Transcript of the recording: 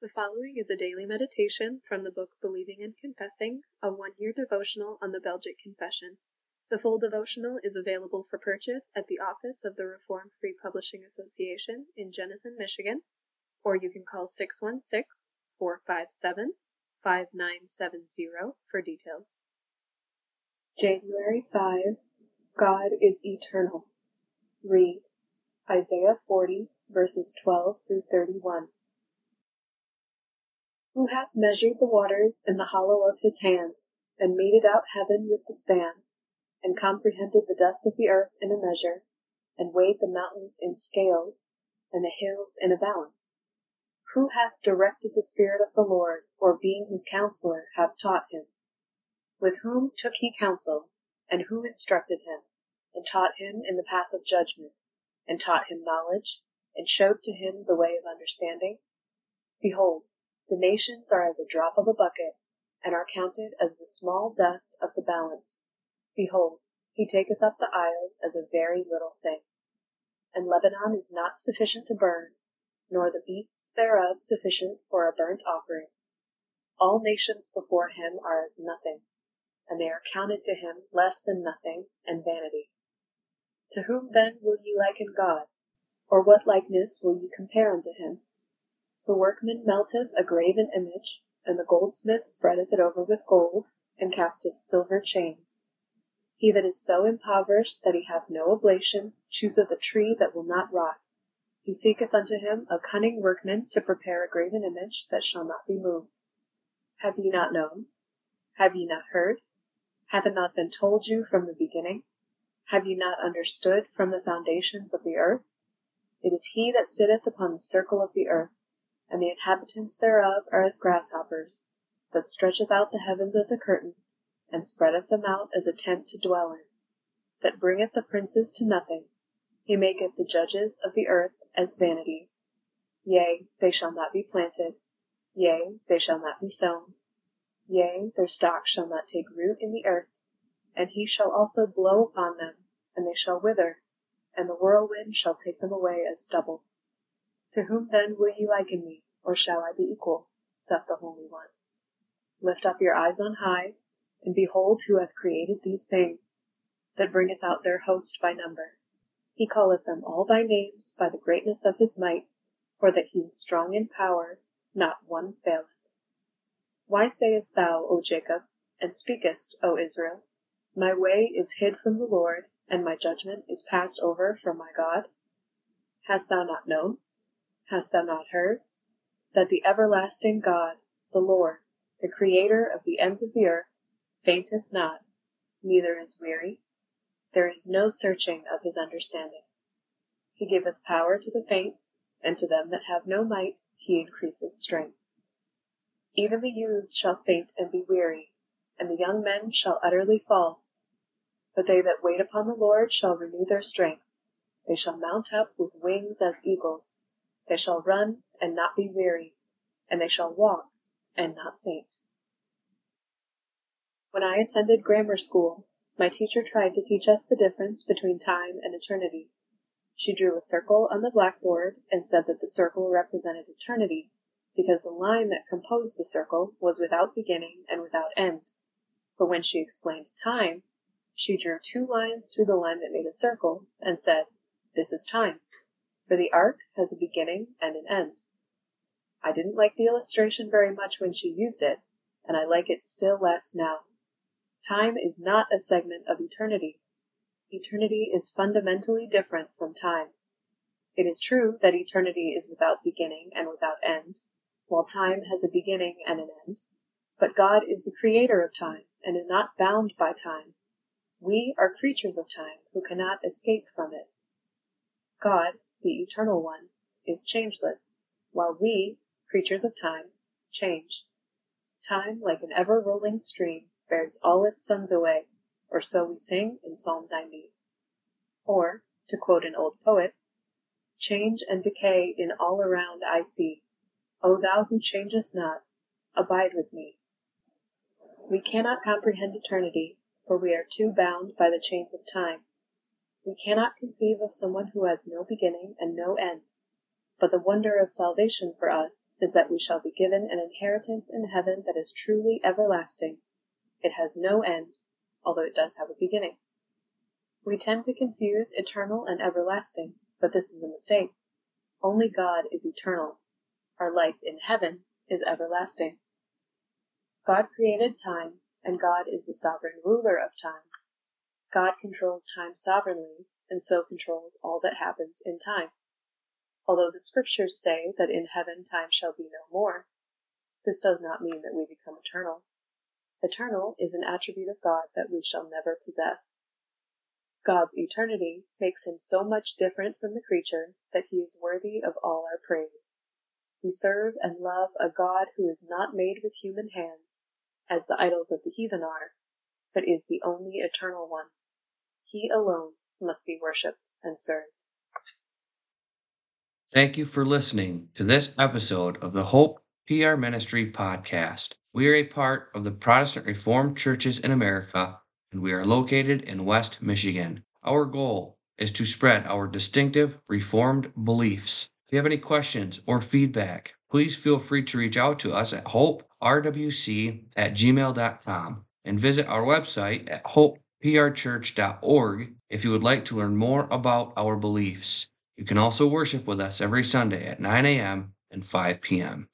The following is a daily meditation from the book Believing and Confessing, a one year devotional on the Belgic Confession. The full devotional is available for purchase at the office of the Reformed Free Publishing Association in Jenison, Michigan, or you can call 616 457 5970 for details. January 5 God is eternal. Read Isaiah 40, verses 12 through 31. Who hath measured the waters in the hollow of his hand, and meted out heaven with the span, and comprehended the dust of the earth in a measure, and weighed the mountains in scales, and the hills in a balance? Who hath directed the Spirit of the Lord, or being his counselor, hath taught him? With whom took he counsel, and who instructed him, and taught him in the path of judgment, and taught him knowledge, and showed to him the way of understanding? Behold, the nations are as a drop of a bucket, and are counted as the small dust of the balance. Behold, he taketh up the isles as a very little thing. And Lebanon is not sufficient to burn, nor the beasts thereof sufficient for a burnt offering. All nations before him are as nothing, and they are counted to him less than nothing and vanity. To whom then will ye liken God? Or what likeness will ye compare unto him? The workman melteth a graven image, and the goldsmith spreadeth it over with gold, and casteth silver chains. He that is so impoverished that he hath no oblation chooseth a tree that will not rot. He seeketh unto him a cunning workman to prepare a graven image that shall not be moved. Have ye not known? Have ye not heard? Hath it not been told you from the beginning? Have ye not understood from the foundations of the earth? It is he that sitteth upon the circle of the earth and the inhabitants thereof are as grasshoppers, that stretcheth out the heavens as a curtain, and spreadeth them out as a tent to dwell in, that bringeth the princes to nothing, he maketh the judges of the earth as vanity. Yea, they shall not be planted, yea, they shall not be sown, yea, their stock shall not take root in the earth, and he shall also blow upon them, and they shall wither, and the whirlwind shall take them away as stubble. To whom then will ye liken me, or shall I be equal? saith the Holy One. Lift up your eyes on high, and behold who hath created these things, that bringeth out their host by number. He calleth them all by names by the greatness of his might, for that he is strong in power, not one faileth. Why sayest thou, O Jacob, and speakest, O Israel, My way is hid from the Lord, and my judgment is passed over from my God? Hast thou not known? Hast thou not heard? That the everlasting God, the Lord, the Creator of the ends of the earth, fainteth not, neither is weary. There is no searching of his understanding. He giveth power to the faint, and to them that have no might he increaseth strength. Even the youths shall faint and be weary, and the young men shall utterly fall. But they that wait upon the Lord shall renew their strength. They shall mount up with wings as eagles. They shall run and not be weary, and they shall walk and not faint. When I attended grammar school, my teacher tried to teach us the difference between time and eternity. She drew a circle on the blackboard and said that the circle represented eternity because the line that composed the circle was without beginning and without end. But when she explained time, she drew two lines through the line that made a circle and said, This is time for the arc has a beginning and an end. I didn't like the illustration very much when she used it, and I like it still less now. Time is not a segment of eternity. Eternity is fundamentally different from time. It is true that eternity is without beginning and without end, while time has a beginning and an end. But God is the creator of time and is not bound by time. We are creatures of time who cannot escape from it. God, the Eternal One, is changeless, while we, creatures of time, change. Time, like an ever rolling stream, bears all its sons away, or so we sing in Psalm 90. Or, to quote an old poet, Change and decay in all around I see. O thou who changest not, abide with me. We cannot comprehend eternity, for we are too bound by the chains of time. We cannot conceive of someone who has no beginning and no end. But the wonder of salvation for us is that we shall be given an inheritance in heaven that is truly everlasting. It has no end, although it does have a beginning. We tend to confuse eternal and everlasting, but this is a mistake. Only God is eternal. Our life in heaven is everlasting. God created time, and God is the sovereign ruler of time. God controls time sovereignly, and so controls all that happens in time. Although the scriptures say that in heaven time shall be no more, this does not mean that we become eternal. Eternal is an attribute of God that we shall never possess. God's eternity makes him so much different from the creature that he is worthy of all our praise. We serve and love a God who is not made with human hands, as the idols of the heathen are, but is the only eternal one. He alone must be worshipped and served. Thank you for listening to this episode of the Hope PR Ministry podcast. We are a part of the Protestant Reformed Churches in America, and we are located in West Michigan. Our goal is to spread our distinctive Reformed beliefs. If you have any questions or feedback, please feel free to reach out to us at hoperwc at gmail.com and visit our website at hopeprchurch.org if you would like to learn more about our beliefs. You can also worship with us every Sunday at 9 a.m. and 5 p.m.